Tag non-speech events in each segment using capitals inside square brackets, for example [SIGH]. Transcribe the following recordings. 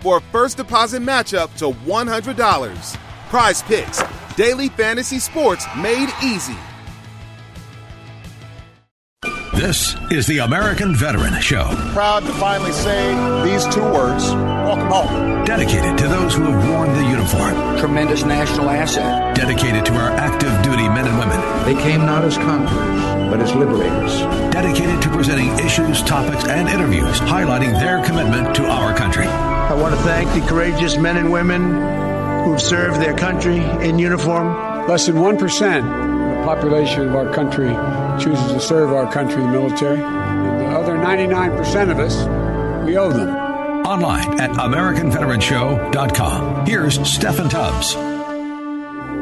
for a first deposit matchup to $100. Prize Picks, daily fantasy sports made easy. This is the American Veteran Show. Proud to finally say these two words welcome home. Dedicated to those who have worn the uniform. Tremendous national asset. Dedicated to our active duty men and women. They came not as conquerors, but as liberators. Dedicated to presenting issues, topics, and interviews highlighting their commitment to our country. I want to thank the courageous men and women who've served their country in uniform. Less than 1% of the population of our country chooses to serve our country in the military. And the other 99% of us, we owe them. Online at AmericanVeteranShow.com. Here's Steffan Tubbs.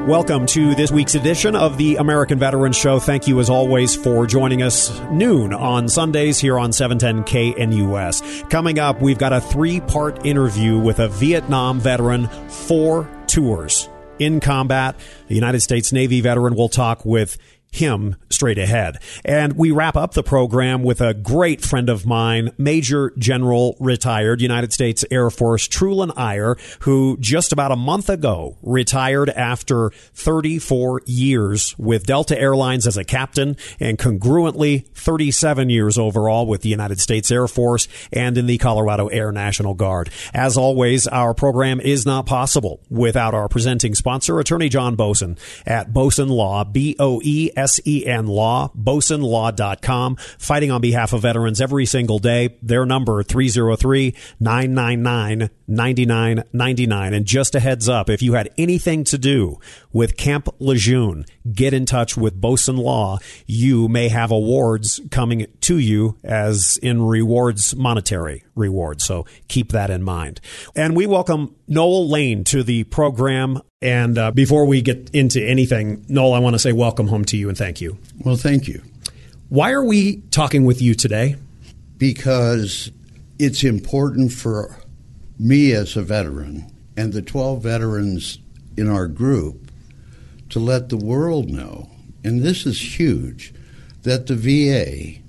Welcome to this week's edition of the American Veterans Show. Thank you, as always, for joining us noon on Sundays here on 710 KNUS. Coming up, we've got a three part interview with a Vietnam veteran, four tours in combat. The United States Navy veteran will talk with him straight ahead. And we wrap up the program with a great friend of mine, Major General retired United States Air Force Trulan Eyre, who just about a month ago retired after 34 years with Delta Airlines as a captain and congruently 37 years overall with the United States Air Force and in the Colorado Air National Guard. As always, our program is not possible without our presenting sponsor, Attorney John Boesen at Boesen Law, B-O-E S-E-N Law, BoesenLaw.com, fighting on behalf of veterans every single day. Their number, 303-999-9999. And just a heads up, if you had anything to do with Camp Lejeune, get in touch with Boesen Law. You may have awards coming to you as in rewards, monetary rewards. So keep that in mind. And we welcome Noel Lane to the program. And uh, before we get into anything, Noel, I want to say welcome home to you and thank you. Well, thank you. Why are we talking with you today? Because it's important for me as a veteran and the 12 veterans in our group to let the world know, and this is huge, that the VA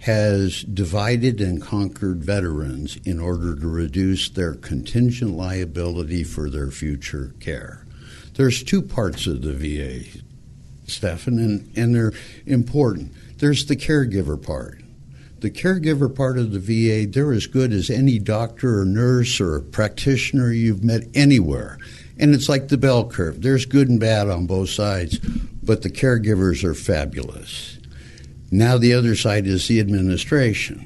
has divided and conquered veterans in order to reduce their contingent liability for their future care. There's two parts of the VA, Steffan, and, and they're important. There's the caregiver part. The caregiver part of the VA, they're as good as any doctor or nurse or practitioner you've met anywhere. And it's like the bell curve. There's good and bad on both sides, but the caregivers are fabulous. Now the other side is the administration.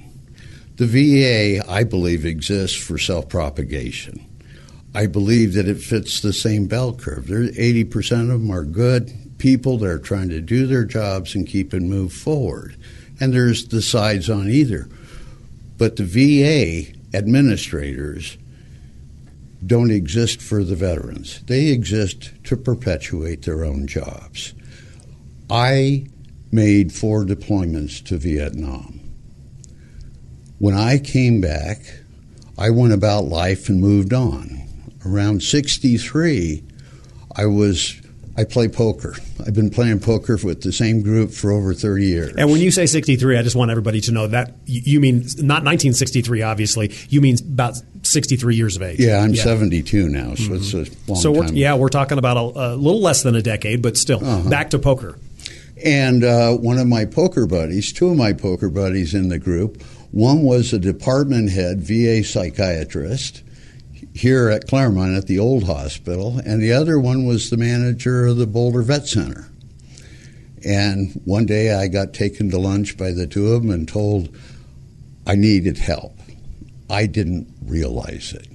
The VA, I believe, exists for self propagation. I believe that it fits the same bell curve. There, 80% of them are good people that are trying to do their jobs and keep and move forward. And there's the sides on either. But the VA administrators don't exist for the veterans, they exist to perpetuate their own jobs. I made four deployments to Vietnam. When I came back, I went about life and moved on. Around 63, I was I play poker. I've been playing poker with the same group for over 30 years. And when you say 63, I just want everybody to know that you mean not 1963, obviously. You mean about 63 years of age. Yeah, I'm yeah. 72 now, so mm-hmm. it's a long time. so we're, yeah, we're talking about a, a, little less than a decade, but still uh-huh. back to poker. And uh, one of my poker buddies, two of my poker buddies in the group, one was a department head VA psychiatrist here at Clermont at the old hospital, and the other one was the manager of the Boulder Vet Center. And one day I got taken to lunch by the two of them and told I needed help. I didn't realize it.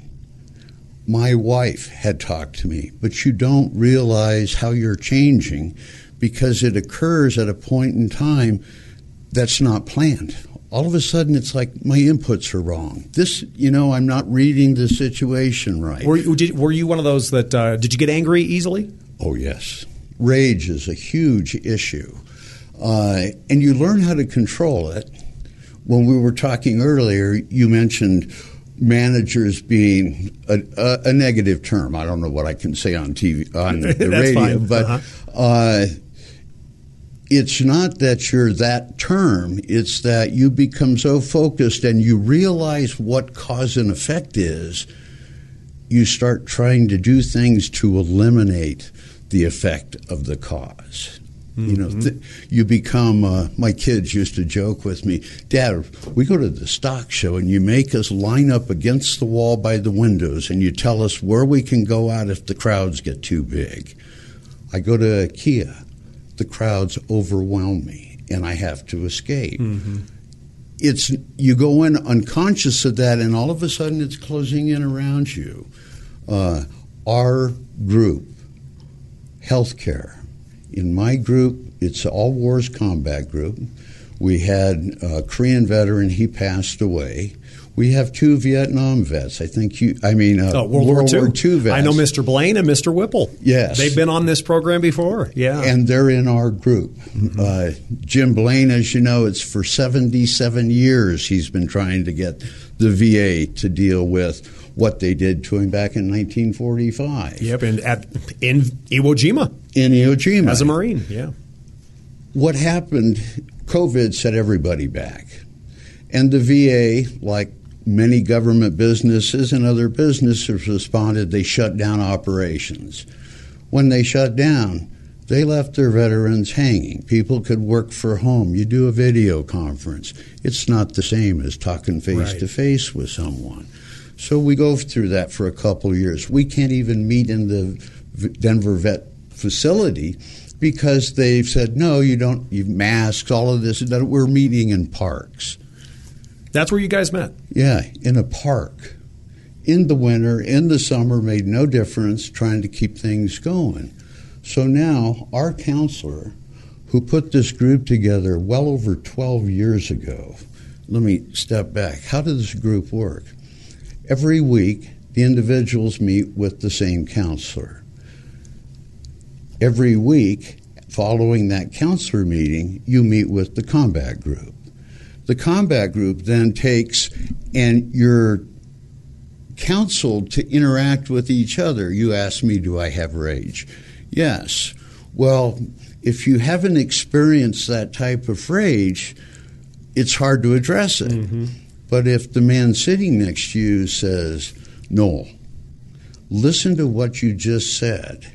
My wife had talked to me, but you don't realize how you're changing because it occurs at a point in time that's not planned. All of a sudden, it's like my inputs are wrong. This, you know, I'm not reading the situation right. Were you, did, were you one of those that uh, did you get angry easily? Oh, yes. Rage is a huge issue. Uh, and you learn how to control it. When we were talking earlier, you mentioned managers being a, a, a negative term. I don't know what I can say on TV on [LAUGHS] the radio, fine. but Uh-huh. uh, it's not that you're that term. It's that you become so focused and you realize what cause and effect is. You start trying to do things to eliminate the effect of the cause. You know, th- you become. Uh, my kids used to joke with me, Dad. We go to the stock show, and you make us line up against the wall by the windows, and you tell us where we can go out if the crowds get too big. I go to IKEA, the crowds overwhelm me, and I have to escape. It's you go in unconscious of that, and all of a sudden it's closing in around you. Uh, our group, healthcare. In my group, it's all wars combat group. We had a Korean veteran; he passed away. We have two Vietnam vets. I think you. I mean, uh, Oh, World, War II. vets. I know Mr. Blaine and Mr. Whipple. Yes. They've been on this program before. Yeah. and they're in our group. Uh, Jim Blaine, as you know, it's for 77 years he's been trying to get the VA to deal with what they did to him back in 1945 yep. And at in Iwo Jima in Iwo Jima. as a Marine. Yeah. what happened, COVID set everybody back. And the VA, like many government businesses and other businesses responded, they shut down operations. When they shut down, they left their veterans hanging. People could work for home. You do a video conference. It's not the same as talking face Right. to face with someone. So we go through that for a couple of years. We can't even meet in the Denver Vet facility because they've said no. You don't. You masks, all of this. We're meeting in parks. That's where you guys met. Yeah, in a park. In the winter, in the summer, made no difference trying to keep things going. So now, our counselor, who put this group together well over 12 years ago, let me step back. How does this group work? Every week, the individuals meet with the same counselor. Every week, following that counselor meeting, you meet with the combat group. The combat group then takes and you're counseled to interact with each other. You ask me, do I have rage? Yes. Well, if you haven't experienced that type of rage, it's hard to address it. Mm-hmm. But if the man sitting next to you says, Noel, listen to what you just said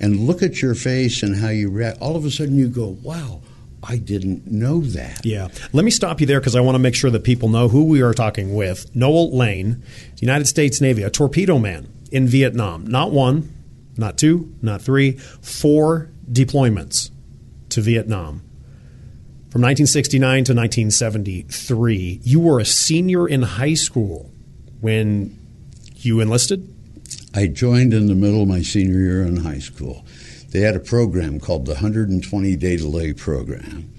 and look at your face and how you react, all of a sudden you go, wow, I didn't know that. Yeah. Let me stop you there because I want to make sure that people know who we are talking with. Noel Lane, United States Navy, a torpedo man in Vietnam. Not one, not two, not three, four deployments to Vietnam. From 1969 to 1973, you were a senior in high school when you enlisted? I joined in the middle of my senior year in high school. They had a program called the 120 Day Delay Program.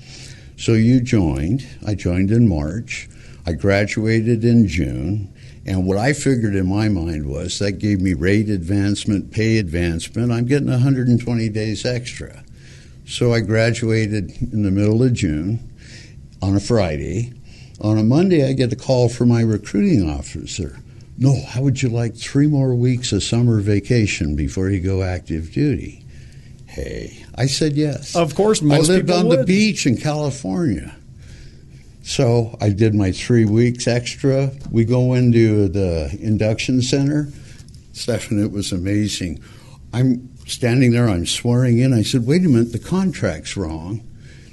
So you joined. I joined in March. I graduated in June. And what I figured in my mind was that gave me rate advancement, pay advancement. I'm getting 120 days extra. So I graduated in the middle of June on a Friday. On a Monday, I get a call from my recruiting officer. No, how would you like three more weeks of summer vacation before you go active duty? Hey, I said yes. Of course, I lived people on the beach in California. So I did my three weeks extra. We go into the induction center. Steffan, it was amazing. I'm standing there, I'm swearing in. I said, wait a minute, the contract's wrong.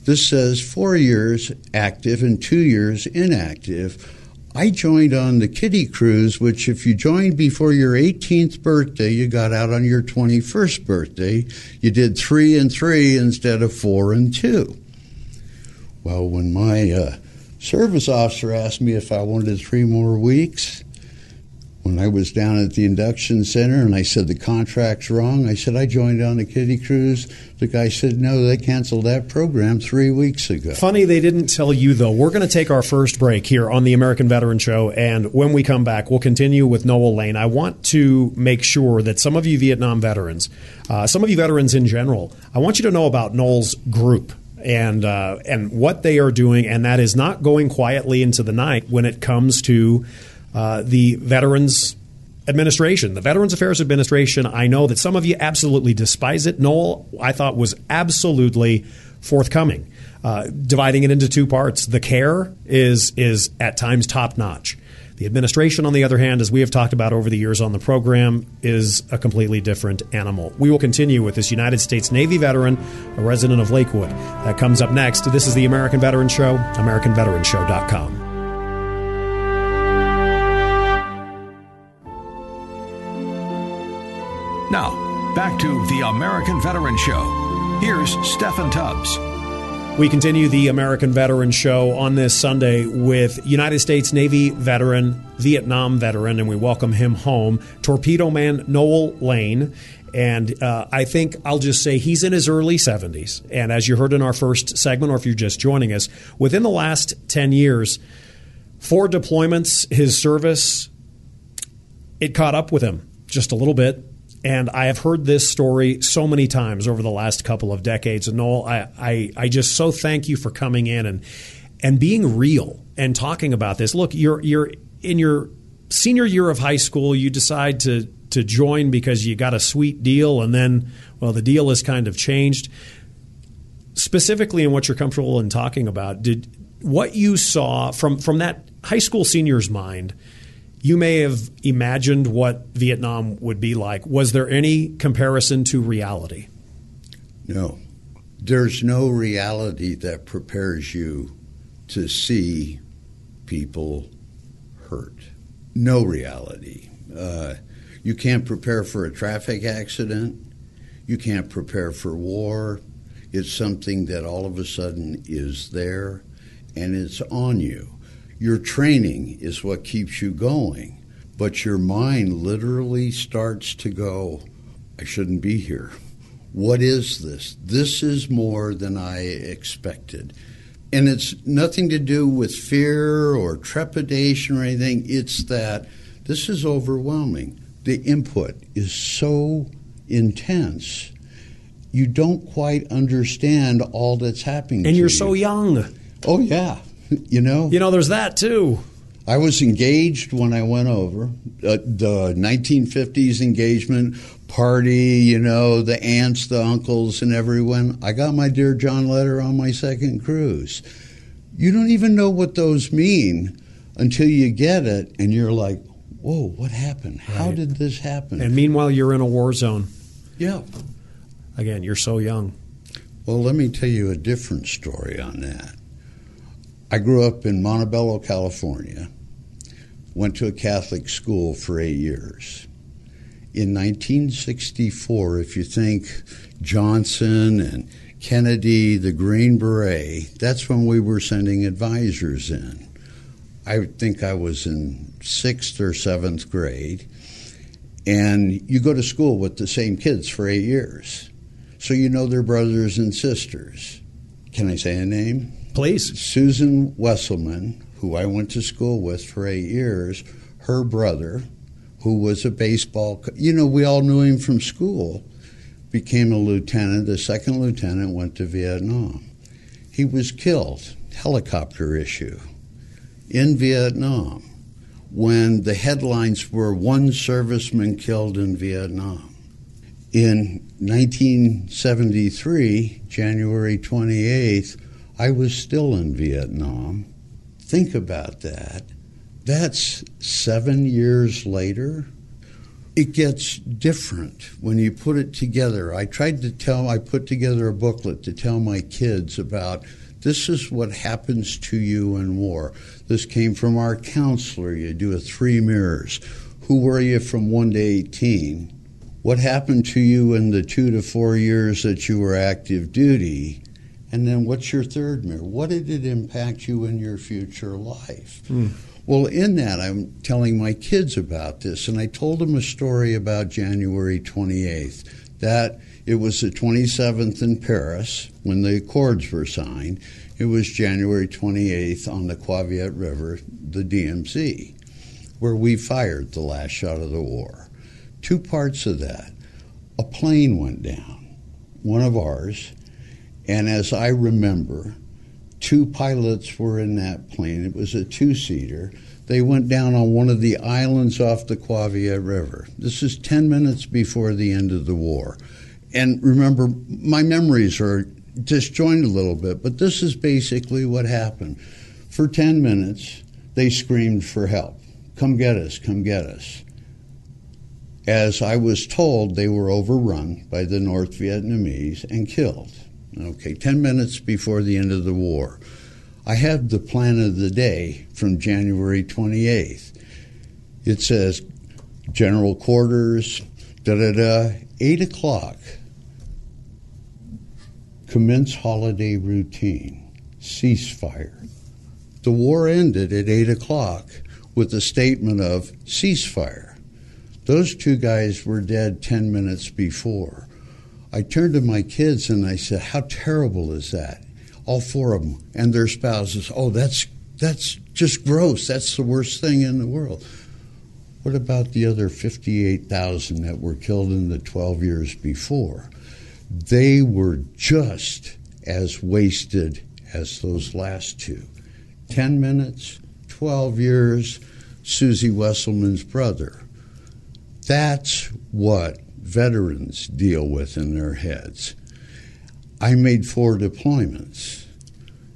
This says four years active and two years inactive. I joined on the kiddie cruise, which if you joined before your 18th birthday, you got out on your 21st birthday. You did three and three instead of four and two. Well, when my uh, service officer asked me if I wanted three more weeks, when I was down at the induction center and I said the contract's wrong, I said I joined on the kiddie cruise. The guy said no, they canceled that program three weeks ago. Funny they didn't tell you though. We're going to take our first break here on the American Veteran Show, and when we come back, we'll continue with Noel Lane. I want to make sure that some of you Vietnam veterans, uh, some of you veterans in general, I want you to know about Noel's group and uh, and what they are doing, and that is not going quietly into the night when it comes to uh, the Veterans Administration, the Veterans Affairs Administration. I know that some of you absolutely despise it. Noel, I thought, was absolutely forthcoming, uh, dividing it into two parts. The care is is at times top notch. The administration, on the other hand, as we have talked about over the years on the program, is a completely different animal. We will continue with this United States Navy veteran, a resident of Lakewood. That comes up next. This is the American Veteran Show, AmericanVeteranShow.com. to the American Veteran Show. Here's Steffan Tubbs. We continue the American Veteran Show on this Sunday with United States Navy veteran, Vietnam veteran, and we welcome him home, Torpedo Man Noel Lane. And uh, I think I'll just say he's in his early 70s. And as you heard in our first segment, or if you're just joining us, within the last 10 years, four deployments, his service, it caught up with him just a little bit and I have heard this story so many times over the last couple of decades. And Noel, I, I, I just so thank you for coming in and and being real and talking about this. Look, you're you're in your senior year of high school. You decide to to join because you got a sweet deal, and then well, the deal has kind of changed. Specifically, in what you're comfortable in talking about, did what you saw from from that high school senior's mind you may have imagined what Vietnam would be like. Was there any comparison to reality? No. There's no reality that prepares you to see people hurt. No reality. Uh, you can't prepare for a traffic accident. You can't prepare for war. It's something that all of a sudden is there and it's on you. Your training is what keeps you going, but your mind literally starts to go, I shouldn't be here. What is this? This is more than I expected. And it's nothing to do with fear or trepidation or anything. It's that this is overwhelming. The input is so intense. You don't quite understand all that's happening. And you're you. so young. Oh, yeah. [LAUGHS] You know, you know, there's that too. I was engaged when I went over uh, the 1950s engagement party. You know, the aunts, the uncles, and everyone. I got my dear John letter on my second cruise. You don't even know what those mean until you get it, and you're like, "Whoa, what happened? How Right. did this happen?" And meanwhile, you're in a war zone. yeah. Again, you're so young. Well, let me tell you a different story on that. I grew up in Montebello, California, went to a Catholic school for eight years. In 1964, if you think Johnson and Kennedy, the Green Beret, that's when we were sending advisors in. I think I was in sixth or seventh grade. And you go to school with the same kids for eight years. So you know their brothers and sisters. Can I say a name? Please. Susan Wesselman, who I went to school with for eight years, her brother, who was a baseball, co- you know, we all knew him from school, became a lieutenant. The second lieutenant went to Vietnam. He was killed, helicopter issue, in Vietnam when the headlines were one serviceman killed in Vietnam. In 1973, January 28th, I was still in Vietnam. Think about that. That's seven years later. It gets different when you put it together. I tried to tell, I put together a booklet to tell my kids about This is what happens to you in war. This came from our counselor. You do a three mirrors. Who were you from 1 to 18? What happened to you in the two to four years that you were active duty? And then what's your third mirror? What did it impact you in your future life? Mm. Well, in that, I'm telling my kids about this, and I told them a story about January 28th. That it was the 27th in Paris when the accords were signed. It was January 28th on the Cua Viet River, the DMZ, where we fired the last shot of the war. Two parts of that. A plane went down, one of ours, and as I remember, Two pilots were in that plane. It was a two seater. They went down on one of the islands off the Cua Viet River. This is 10 minutes before the end of the war. And remember, my memories are disjointed a little bit, but this is basically what happened. For 10 minutes, they screamed for help Come get us, come get us. As I was told, they were overrun by the North Vietnamese and killed. Okay, 10 minutes before the end of the war. I have the plan of the day from January 28th. It says general quarters, da da da, 8 o'clock. Commence holiday routine, ceasefire. The war ended at 8 o'clock with a statement of ceasefire. Those two guys were dead 10 minutes before. I turned to my kids and I said, How terrible is that? All four of them and their spouses. Oh, that's, that's just gross. That's the worst thing in the world. What about the other 58,000 that were killed in the 12 years before? They were just as wasted as those last two. 10 minutes, 12 years, Susie Wesselman's brother. That's what veterans deal with in their heads. I made four deployments.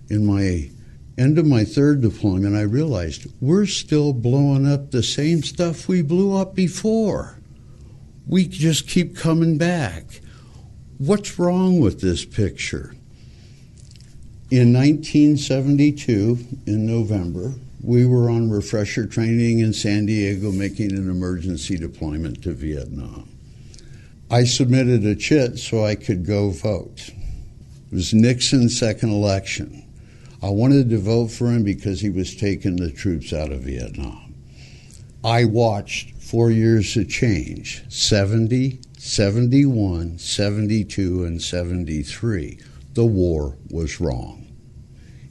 In my end of my third deployment, I realized we're still blowing up the same stuff we blew up before. We just keep coming back. What's wrong with this picture? In 1972, in November, we were on refresher training in San Diego making an emergency deployment to Vietnam. I submitted a chit so I could go vote. It was Nixon's second election. I wanted to vote for him because he was taking the troops out of Vietnam. I watched four years of change 70, 71, 72, and 73. The war was wrong.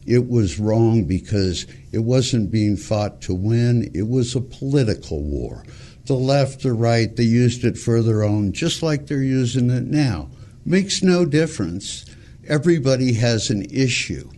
It was wrong because it wasn't being fought to win, it was a political war the left or right, they used it for their own, just like they're using it now. Makes no difference. Everybody has an issue,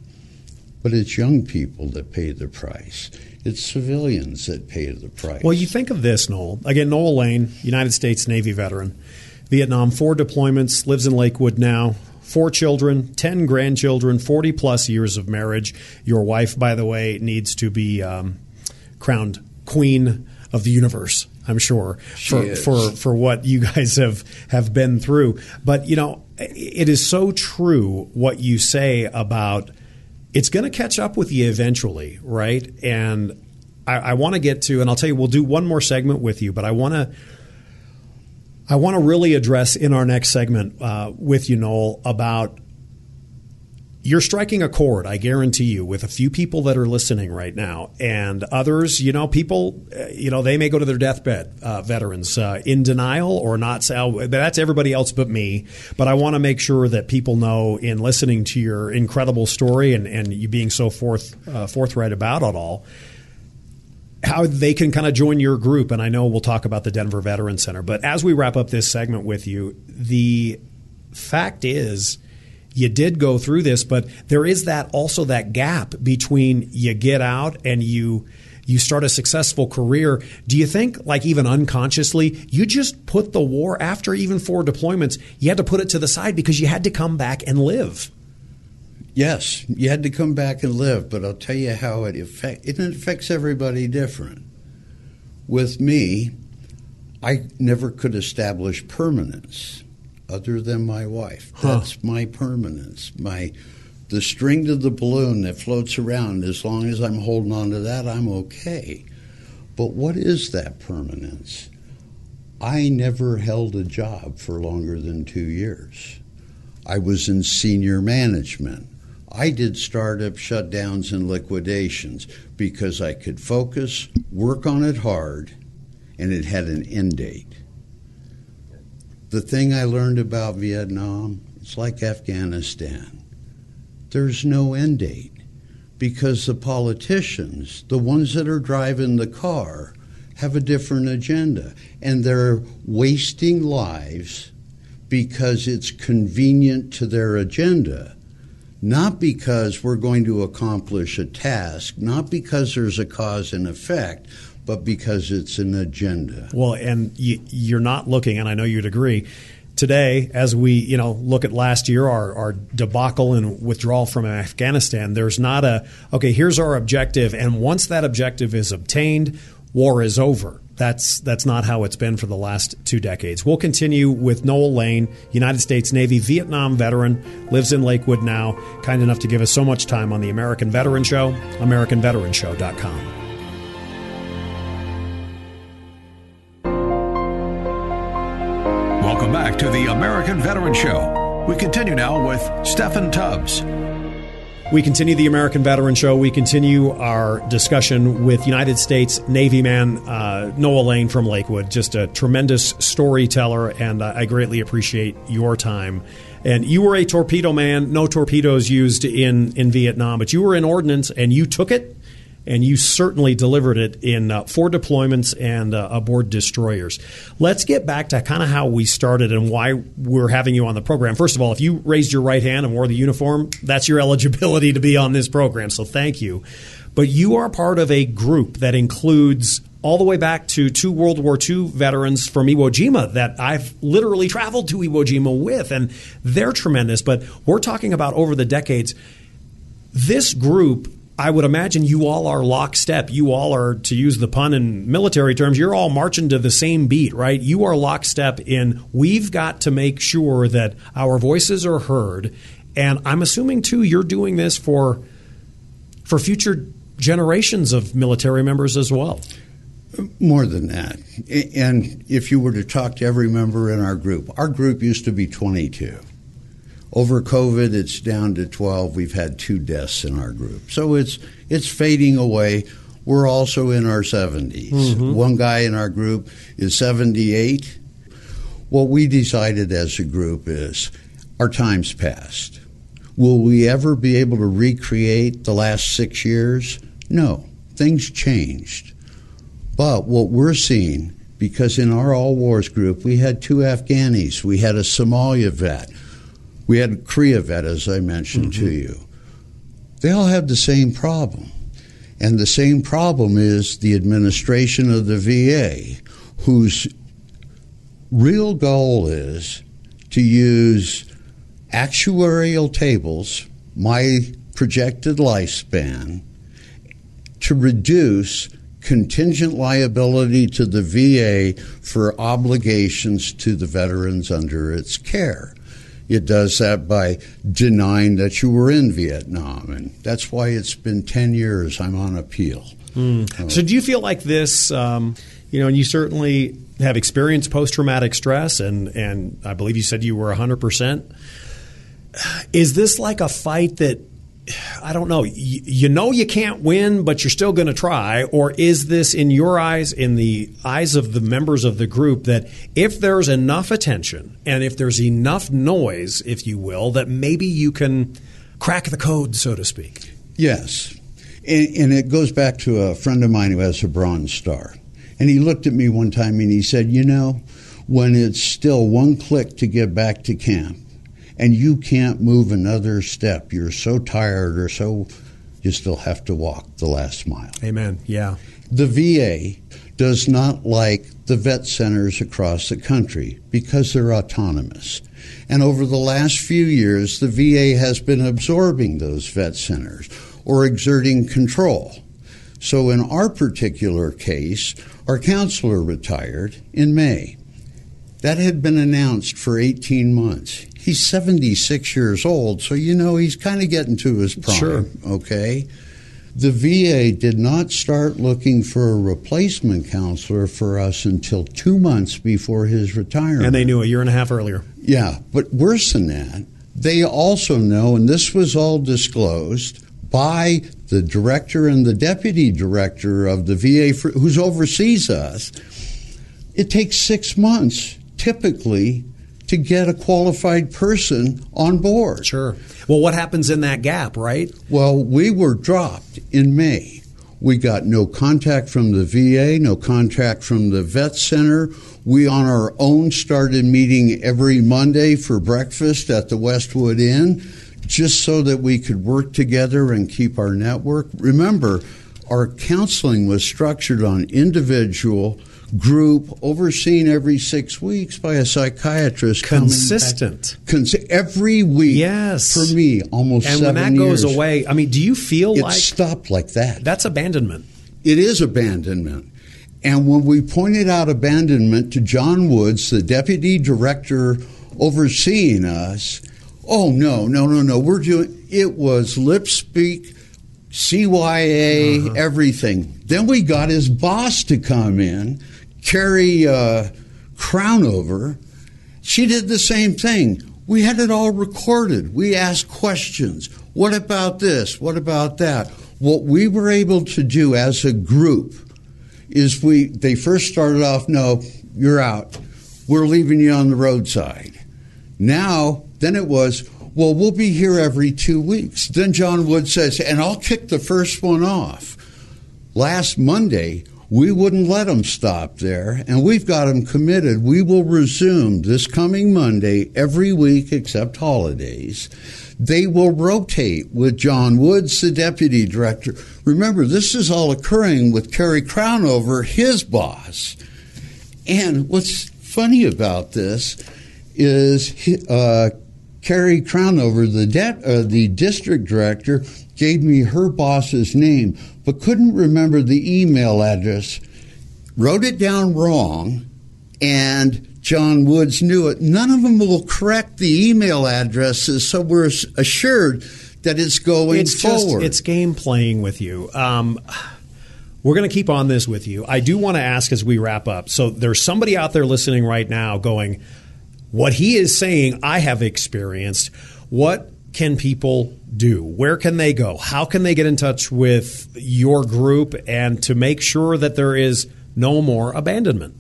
but it's young people that pay the price. It's civilians that pay the price. Well, you think of this, Noel. Again, Noel Lane, United States Navy veteran, Vietnam, four deployments, lives in Lakewood now, four children, 10 grandchildren, 40 plus years of marriage. Your wife, by the way, needs to be um, crowned queen of the universe. I'm sure for, for for what you guys have have been through. But you know, it is so true what you say about it's going to catch up with you eventually, right? And I, I want to get to, and I'll tell you, we'll do one more segment with you, but I want to. I want to really address in our next segment uh, with you, Noel, about you're striking a chord, I guarantee you, with a few people that are listening right now, and others, you know, people, uh, you know, they may go to their deathbed, uh, veterans, uh, in denial or not. Oh, that's everybody else but me. But I want to make sure that people know, in listening to your incredible story and, and you being so forth uh, forthright about it all, how they can kind of join your group. And I know we'll talk about the Denver Veteran Center. But as we wrap up this segment with you, the fact is you did go through this, but there is that also that gap between you get out and you you start a successful career. Do you think, like even unconsciously, you just put the war after even four deployments, you had to put it to the side because you had to come back and live? Yes, you had to come back and live, but I'll tell you how it affect it affects everybody different. With me, I never could establish permanence other than my wife. That's my permanence. My the string to the balloon that floats around, as long as I'm holding on to that, I'm okay. But what is that permanence? I never held a job for longer than two years. I was in senior management. I did startup shutdowns and liquidations because I could focus, work on it hard, and it had an end date. The thing I learned about Vietnam, it's like Afghanistan. There's no end date because the politicians, the ones that are driving the car, have a different agenda and they're wasting lives because it's convenient to their agenda not because we're going to accomplish a task, not because there's a cause and effect, but because it's an agenda. Well, and you, are not looking, and I know you'd agree. Today, as we you know look at last year, our, our debacle and withdrawal from Afghanistan, there's not a okay. Here's our objective, and once that objective is obtained, war is over. That's that's not how it's been for the last two decades. We'll continue with Noel Lane, United States Navy Vietnam veteran, lives in Lakewood now, kind enough to give us so much time on the American Veteran Show, AmericanVeteranShow.com. Welcome back to the American Veteran Show. We continue now with Steffan Tubbs. We continue the American Veteran Show. We continue our discussion with United States Navy man uh, Noel Lane from Lakewood. Just a tremendous storyteller, and uh, I greatly appreciate your time. And you were a torpedo man. No torpedoes used in in Vietnam, but you were in ordnance, and you took it and you certainly delivered it in uh, four deployments and uh, aboard destroyers. Let's get back to kind of how we started and why we're having you on the program. First of all, if you raised your right hand and wore the uniform, that's your [LAUGHS] eligibility to be on this program. So thank you. But you are part of a group that includes all the way back to two World War II veterans from Iwo Jima that I've literally traveled to Iwo Jima with, and they're tremendous. But we're talking about over the decades. This group I would imagine you all are lockstep. You all are, to use the pun in military terms, you're all marching to the same beat, right? You are lockstep in we've got to make sure that our voices are heard. And I'm assuming, too, you're doing this for, for future generations of military members as well. More than that. And if you were to talk to every member in our group, our group used to be 22. Over COVID, it's down to 12. We've had two deaths in our group. So it's, it's fading away. We're also in our 70s. Mm-hmm. One guy in our group is 78. What we decided as a group is our time's passed. Will we ever be able to recreate the last six years? No. Things changed. But what we're seeing, because in our all wars group, we had two Afghanis, we had a Somalia vet, we had Korea vet, as I mentioned mm-hmm. to you. They all have the same problem. And the same problem is the administration of the VA, whose real goal is to use actuarial tables, my projected lifespan, to reduce contingent liability to the VA for obligations to the veterans under its care. It does that by denying that you were in Vietnam. And that's why it's been 10 years I'm on appeal. Mm. Uh, so, do you feel like this, um, you know, and you certainly have experienced post traumatic stress, and, and I believe you said you were 100%. Is this like a fight that [SIGHS] I don't know. You, know you can't win, but you're still going to try. Or is this, in your eyes, in the eyes of the members of the group, that if there's enough attention and if there's enough noise, if you will, that maybe you can crack the code, so to speak? Yes. And, and it goes back to a friend of mine who has a Bronze Star. And he looked at me one time and he said, You know, when it's still one click to get back to camp, and you can't move another step. You're so tired or so you still have to walk the last mile. Amen. Yeah. The VA does not like the vet centers across the country because they're autonomous. And over the last few years, the VA has been absorbing those vet centers or exerting control. So in our particular case, our counselor retired in May. That had been announced for 18 months. He's 76 years old, so you know he's kind of getting to his prime. Sure. Okay. The VA did not start looking for a replacement counselor for us until two months before his retirement. And they knew a year and a half earlier. Yeah, but worse than that, they also know, and this was all disclosed by the director and the deputy director of the VA, for, who's oversees us. It takes six months typically to get a qualified person on board. Sure. Well, what happens in that gap, right? Well, we were dropped in May. We got no contact from the VA, no contact from the vet center. We on our own started meeting every Monday for breakfast at the Westwood Inn just so that we could work together and keep our network. Remember, our counseling was structured on individual group overseen every six weeks by a psychiatrist. Consistent. Cons- every week. Yes. For me, almost And when that seven goes away, I mean, do you feel It like stopped like that. that's abandonment? It is abandonment. And when we pointed out abandonment to John Woods, the deputy director overseeing us, oh no, no, no, no, we're doing it was lip speak, CYA, Uh-huh. everything. Then we got his boss to come in, Carrie uh, Crownover. She did the same thing. We had it all recorded. We asked questions. What about this? What about that? What we were able to do as a group is we they first started off, no, you're out. We're leaving you on the roadside. Now, then it was, well, we'll be here every two weeks. Then John Wood says, and I'll kick the first one off. Last Monday, we wouldn't let them stop there, and we've got them committed. We will resume this coming Monday every week except holidays. They will rotate with John Woods, the deputy director. Remember, this is all occurring with Kerry Crownover, his boss. And what's funny about this is uh, Carrie Crownover, the de- uh, the district director, gave me her boss's name, but couldn't remember the email address. Wrote it down wrong, and John Woods knew it. None of them will correct the email addresses, so we're assured that it's going it's forward. just it's game playing with you. Um, we're going to keep on this with you. I do want to ask as we wrap up. So there's somebody out there listening right now going, "What he is saying, I have experienced. What can people do? Where can they go? How can they get in touch with your group and to make sure that there is no more abandonment?"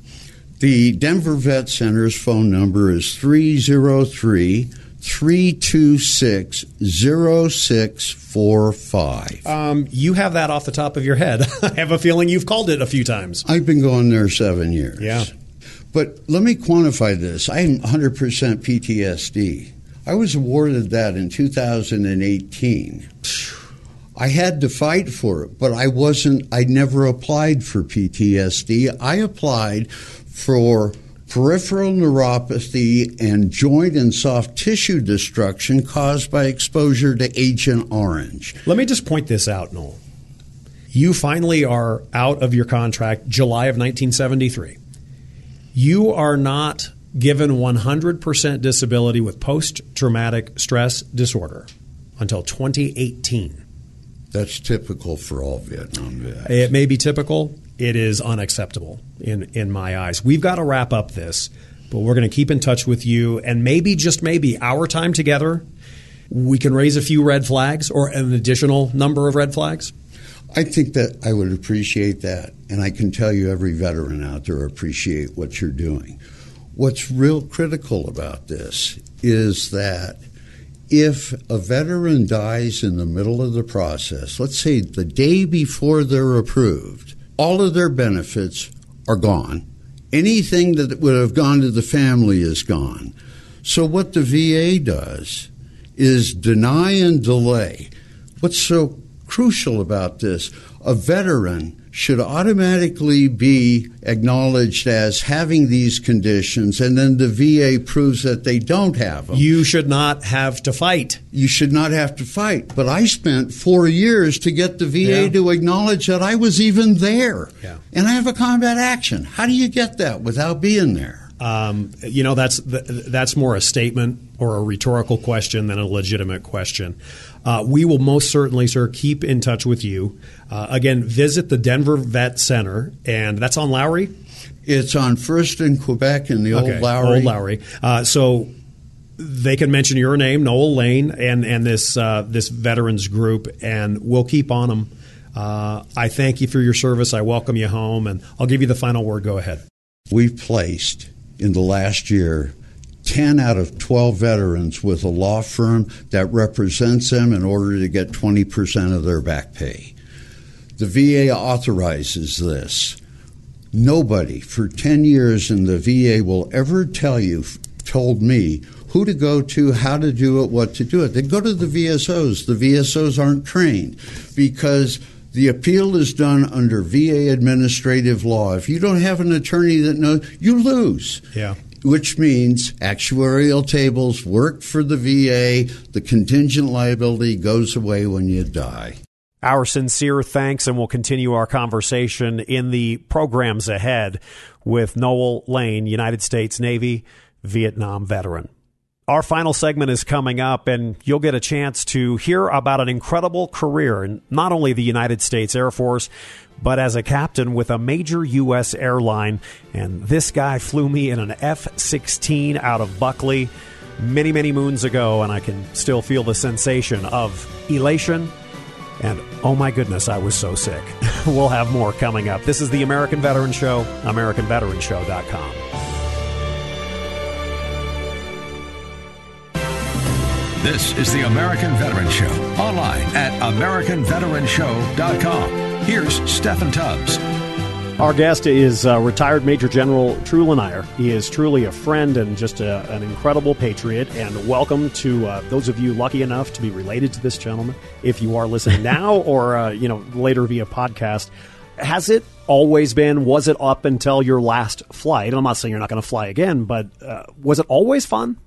The Denver Vet Center's phone number is 303 326 0645. Um, you have that off the top of your head. [LAUGHS] I have a feeling you've called it a few times. I've been going there seven years. Yeah. But let me quantify this. I'm 100% PTSD. I was awarded that in 2018. I had to fight for it, but I wasn't, I never applied for PTSD. I applied for peripheral neuropathy and joint and soft tissue destruction caused by exposure to Agent Orange. Let me just point this out, Noel. You finally are out of your contract July of 1973. You are not given 100% disability with post traumatic stress disorder until 2018. That's typical for all Vietnam vets. It may be typical. It is unacceptable in, in my eyes. We've got to wrap up this, but we're going to keep in touch with you. And maybe, just maybe, our time together, we can raise a few red flags or an additional number of red flags. I think that I would appreciate that, and I can tell you every veteran out there appreciate what you're doing. What's real critical about this is that if a veteran dies in the middle of the process, let's say the day before they're approved, all of their benefits are gone. Anything that would have gone to the family is gone. So, what the VA does is deny and delay. What's so crucial about this? A veteran should automatically be acknowledged as having these conditions, and then the VA proves that they don't have them. You should not have to fight. You should not have to fight. But I spent four years to get the VA Yeah. to acknowledge that I was even there. Yeah. And I have a combat action. How do you get that without being there? Um, you know, that's that's more a statement or a rhetorical question than a legitimate question. Uh, we will most certainly, sir, keep in touch with you. Uh, again, visit the Denver Vet Center, and that's on Lowry. It's on First in Quebec in the okay, old Lowry. Old Lowry. Uh, so they can mention your name, Noel Lane, and and this uh, this veterans group, and we'll keep on them. Uh, I thank you for your service. I welcome you home, and I'll give you the final word. Go ahead. We've placed in the last year 10 out of 12 veterans with a law firm that represents them in order to get 20% of their back pay. The VA authorizes this. Nobody for 10 years in the VA will ever tell you, told me, who to go to, how to do it, what to do it. They go to the VSOs. The VSOs aren't trained because the appeal is done under VA administrative law. If you don't have an attorney that knows, you lose. Yeah. Which means actuarial tables work for the VA, the contingent liability goes away when you die. Our sincere thanks, and we'll continue our conversation in the programs ahead with Noel Lane, United States Navy Vietnam veteran. Our final segment is coming up, and you'll get a chance to hear about an incredible career in not only the United States Air Force, but as a captain with a major U.S. airline. And this guy flew me in an F 16 out of Buckley many, many moons ago, and I can still feel the sensation of elation. And oh my goodness, I was so sick. [LAUGHS] we'll have more coming up. This is the American Veteran Show, AmericanVeteranShow.com. This is the American Veteran Show, online at AmericanVeteranShow.com. Here's Steffan Tubbs. Our guest is uh, retired Major General Trulan Eyre. He is truly a friend and just a, an incredible patriot. And welcome to uh, those of you lucky enough to be related to this gentleman. If you are listening [LAUGHS] now or uh, you know later via podcast, has it always been? Was it up until your last flight? And I'm not saying you're not going to fly again, but uh, was it always fun?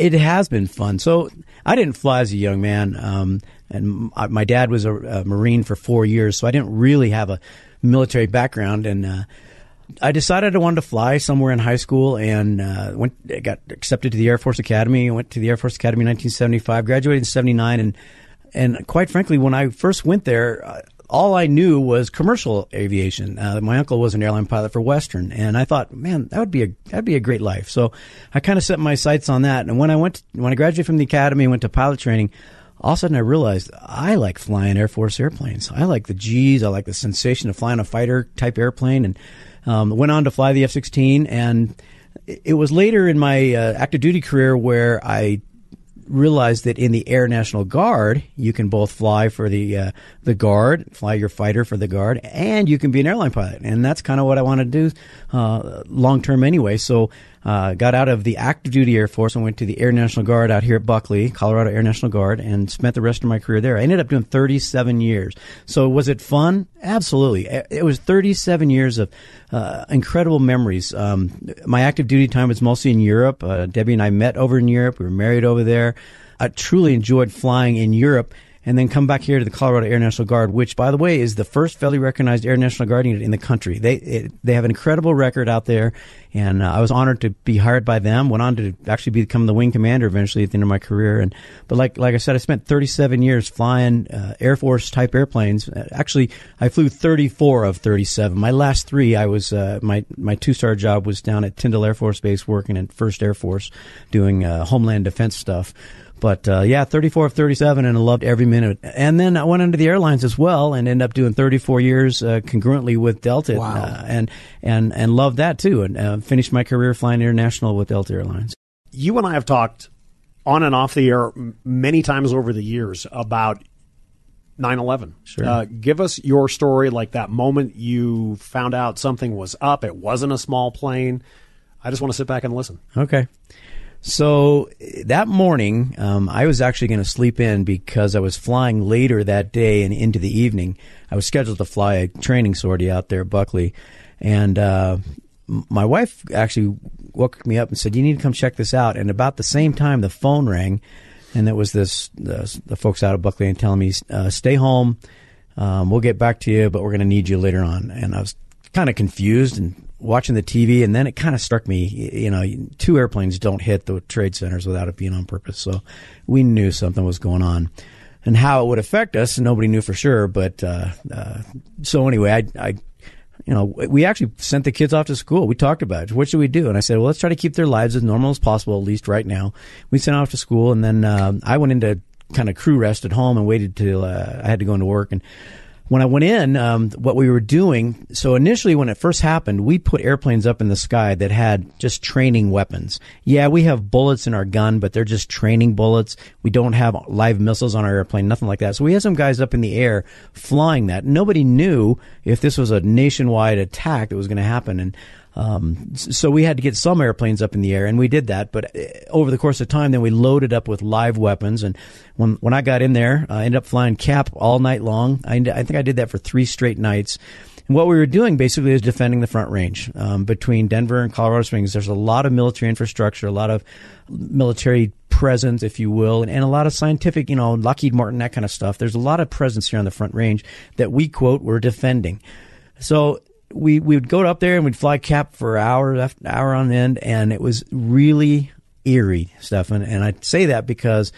It has been fun. So I didn't fly as a young man, um, and my dad was a, a, Marine for four years, so I didn't really have a military background. And uh, I decided I wanted to fly somewhere in high school, and uh, went got accepted to the Air Force Academy. Went to the Air Force Academy in 1975. Graduated in '79, and and quite frankly, when I first went there, all I knew was commercial aviation. Uh, my uncle was an airline pilot for Western, and I thought, man, that would be a that'd be a great life. So I kind of set my sights on that. And when I went, to, when I graduated from the academy and went to pilot training, all of a sudden I realized I like flying Air Force airplanes. I like the G's. I like the sensation of flying a fighter type airplane, and um, went on to fly the F-16. And it was later in my uh, active duty career where I realized that in the Air National Guard, you can both fly for the uh, the Guard, fly your fighter for the Guard, and you can be an airline pilot. And that's kind of what I want to do uh, long term anyway. So uh, got out of the active duty Air Force and went to the Air National Guard out here at Buckley, Colorado Air National Guard, and spent the rest of my career there. I ended up doing 37 years. So was it fun? Absolutely. It was 37 years of uh, incredible memories. Um, my active duty time was mostly in Europe. Uh, Debbie and I met over in Europe. We were married over there. I truly enjoyed flying in Europe and then come back here to the Colorado Air National Guard, which, by the way, is the first federally recognized Air National Guard unit in the country. They it, they have an incredible record out there, and uh, I was honored to be hired by them. Went on to actually become the wing commander eventually at the end of my career. And but like like I said, I spent 37 years flying uh, Air Force type airplanes. Uh, actually, I flew 34 of 37. My last three, I was uh, my my two star job was down at Tyndall Air Force Base, working at First Air Force, doing uh, homeland defense stuff. But uh, yeah, 34 of 37, and I loved every minute. And then I went into the airlines as well, and ended up doing 34 years uh, congruently with Delta, wow. uh, and and and loved that too. And uh, finished my career flying international with Delta Airlines. You and I have talked on and off the air many times over the years about 9/11. Sure. Uh, give us your story, like that moment you found out something was up. It wasn't a small plane. I just want to sit back and listen. Okay. So that morning, um, I was actually going to sleep in because I was flying later that day and into the evening. I was scheduled to fly a training sortie out there at Buckley, and uh, my wife actually woke me up and said, "You need to come check this out." And about the same time, the phone rang, and it was this the, the folks out of Buckley and telling me, uh, "Stay home. Um, we'll get back to you, but we're going to need you later on." And I was kind of confused and watching the TV, and then it kind of struck me, you know, two airplanes don't hit the trade centers without it being on purpose. So we knew something was going on. And how it would affect us, nobody knew for sure. But uh, uh, so anyway, I, I, you know, we actually sent the kids off to school. We talked about it. What should we do? And I said, well, let's try to keep their lives as normal as possible, at least right now. We sent off to school, and then uh, I went into kind of crew rest at home and waited till uh, I had to go into work and when I went in, um, what we were doing, so initially when it first happened, we put airplanes up in the sky that had just training weapons. Yeah, we have bullets in our gun, but they're just training bullets. We don't have live missiles on our airplane, nothing like that. So we had some guys up in the air flying that. Nobody knew if this was a nationwide attack that was going to happen. And um, so we had to get some airplanes up in the air, and we did that. But uh, over the course of time, then we loaded up with live weapons. And when when I got in there, I ended up flying cap all night long. I, I think I did that for three straight nights. And what we were doing basically is defending the front range um, between Denver and Colorado Springs. There's a lot of military infrastructure, a lot of military presence, if you will, and, and, a lot of scientific, you know, Lockheed Martin, that kind of stuff. There's a lot of presence here on the front range that we quote were defending. So we we would go up there and we'd fly cap for hours after hour on end, and it was really eerie, Steffan. And I say that because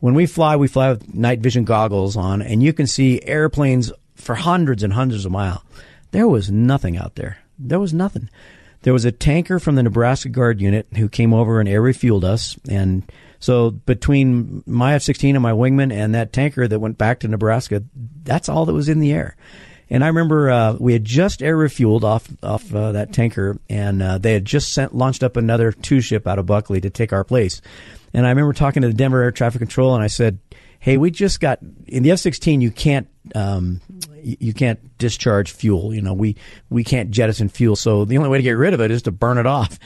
when we fly, we fly with night vision goggles on, and you can see airplanes for hundreds and hundreds of miles. There was nothing out there. There was nothing. There was a tanker from the Nebraska Guard unit who came over and air refueled us, and so between my F-16 and my wingman and that tanker that went back to Nebraska, that's all that was in the air. And I remember uh, we had just air refueled off off uh, that tanker, and uh, they had just sent launched up another two ship out of Buckley to take our place. And I remember talking to the Denver Air Traffic Control, and I said, "Hey, we just got in the F-16. You can't um, you can't discharge fuel. You know, we we can't jettison fuel. So the only way to get rid of it is to burn it off."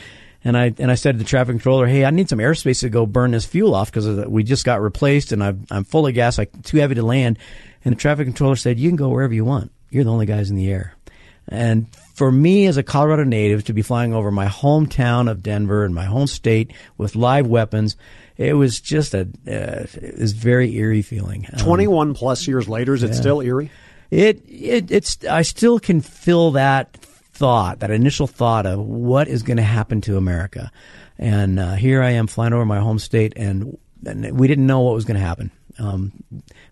And I and I said to the traffic controller, "Hey, I need some airspace to go burn this fuel off because we just got replaced, and I'm I'm full of gas, like too heavy to land." And the traffic controller said, "You can go wherever you want." You're the only guys in the air. And for me as a Colorado native to be flying over my hometown of Denver and my home state with live weapons, it was just a uh, it was very eerie feeling. Um, Twenty one plus years later, is it still eerie? It it it's I still can feel that thought, that initial thought of what is going to happen to America. And uh, here I am flying over my home state, and, and we didn't know what was going to happen. Um,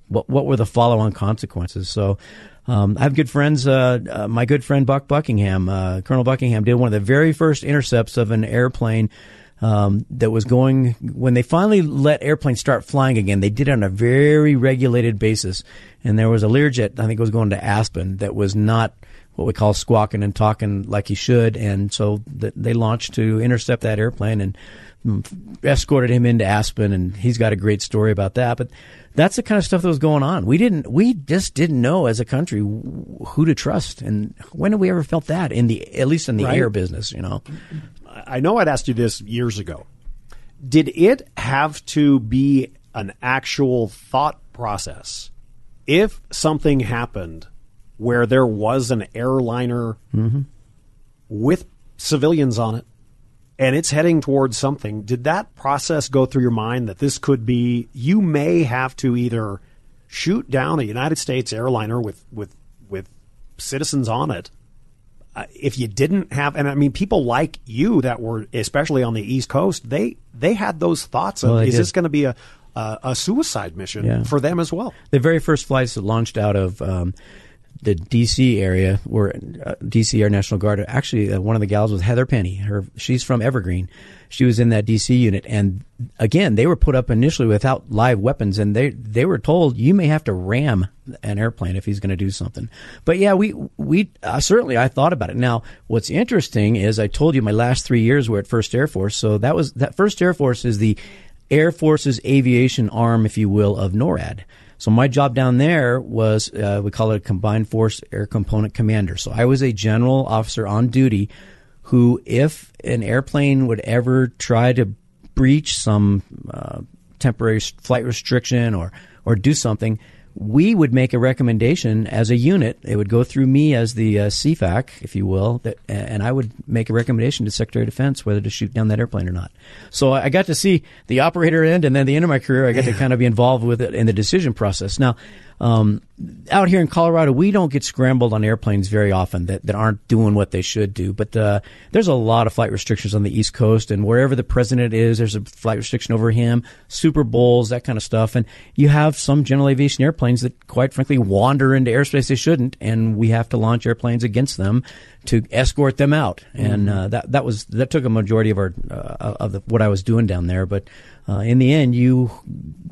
what what were the follow on consequences? So um, I have good friends. Uh, uh, my good friend Buck Buckingham, uh, Colonel Buckingham, did one of the very first intercepts of an airplane um, that was going when they finally let airplanes start flying again. They did it on a very regulated basis, and there was a Learjet I think it was going to Aspen that was not what we call squawking and talking like he should, and so th- they launched to intercept that airplane and escorted him into Aspen, and he's got a great story about that. But that's the kind of stuff that was going on. We didn't, we just didn't know as a country who to trust. And when have we ever felt that in the, at least in the right. air business, you know? I know I'd asked you this years ago. Did it have to be an actual thought process? If something happened where there was an airliner mm-hmm. with civilians on it, and it's heading towards something, did that process go through your mind that this could be, you may have to either shoot down a United States airliner with, with, with citizens on it? Uh, if you didn't have, and I mean, people like you that were, especially on the East Coast, they they had those thoughts of, well, is did. this going to be a, a, a suicide mission yeah. for them as well? The very first flights that launched out of um, the D.C. area, where uh, D.C. Air National Guard. Actually, uh, one of the gals was Heather Penney. Her she's from Evergreen. She was in that D.C. unit, and again, they were put up initially without live weapons, and they they were told you may have to ram an airplane if he's going to do something. But yeah, we we uh, certainly I thought about it. Now, what's interesting is I told you my last three years were at First Air Force, so that was that First Air Force is the Air Force's aviation arm, if you will, of NORAD. So my job down there was uh, we call it a combined force air component commander. So I was a general officer on duty who, if an airplane would ever try to breach some uh, temporary flight restriction or or do something, we would make a recommendation as a unit. It would go through me as the uh, CFAC, if you will, that, and I would make a recommendation to Secretary of Defense whether to shoot down that airplane or not. So I got to see the operator end, and then the end of my career, I got to kind of be involved with it in the decision process. Now, um, out here in Colorado, we don't get scrambled on airplanes very often that, that aren't doing what they should do. But uh, there's a lot of flight restrictions on the East Coast, and wherever the president is, there's a flight restriction over him. Super Bowls, that kind of stuff, and you have some general aviation airplanes that, quite frankly, wander into airspace they shouldn't, and we have to launch airplanes against them to escort them out. Mm-hmm. And uh, that that was that took a majority of our uh, of the, what I was doing down there, but. Uh, in the end, you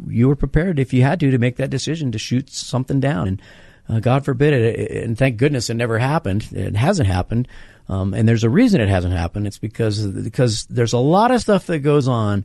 you were prepared if you had to to make that decision to shoot something down. And uh, God forbid it, and thank goodness it never happened. It hasn't happened. Um, and there's a reason it hasn't happened. It's because because there's a lot of stuff that goes on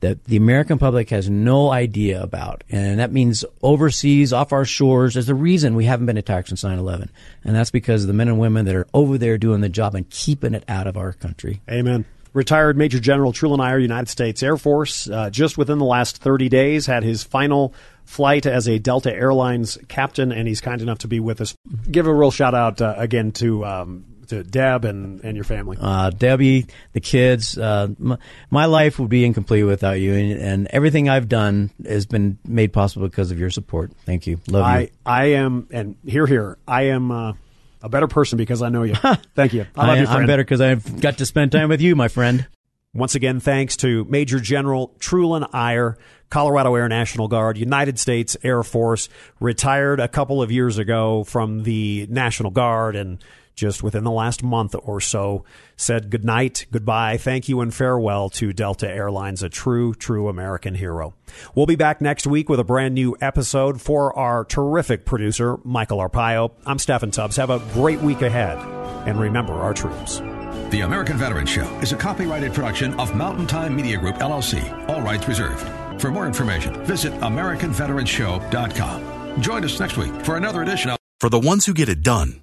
that the American public has no idea about. And that means overseas, off our shores, there's a reason we haven't been attacked since 9-11. And that's because the men and women that are over there doing the job and keeping it out of our country. Amen. Retired Major General Trulan Eyre, United States Air Force, uh, just within the last 30 days, had his final flight as a Delta Airlines captain, and he's kind enough to be with us. Give a real shout out uh, again to um, to Deb and, and your family. Uh, Debbie, the kids. Uh, my, my, life would be incomplete without you, and, and, everything I've done has been made possible because of your support. Thank you. Love I, you. I am, and here, here, I am uh, a better person because I know you. Thank you. I love I, you, friend. I'm better because I've got to spend time with you, my friend. Once again, thanks to Major General Trulan Eyre, Colorado Air National Guard, United States Air Force, retired a couple of years ago from the National Guard and just within the last month or so said goodnight, goodbye, thank you, and farewell to Delta Airlines, a true, true American hero. We'll be back next week with a brand new episode for our terrific producer, Michael Arpaio. I'm Steffan Tubbs. Have a great week ahead, and remember our troops. The American Veteran Show is a copyrighted production of Mountain Time Media Group, LLC. All rights reserved. For more information, visit AmericanVeteranShow.com. Join us next week for another edition of. For the ones who get it done,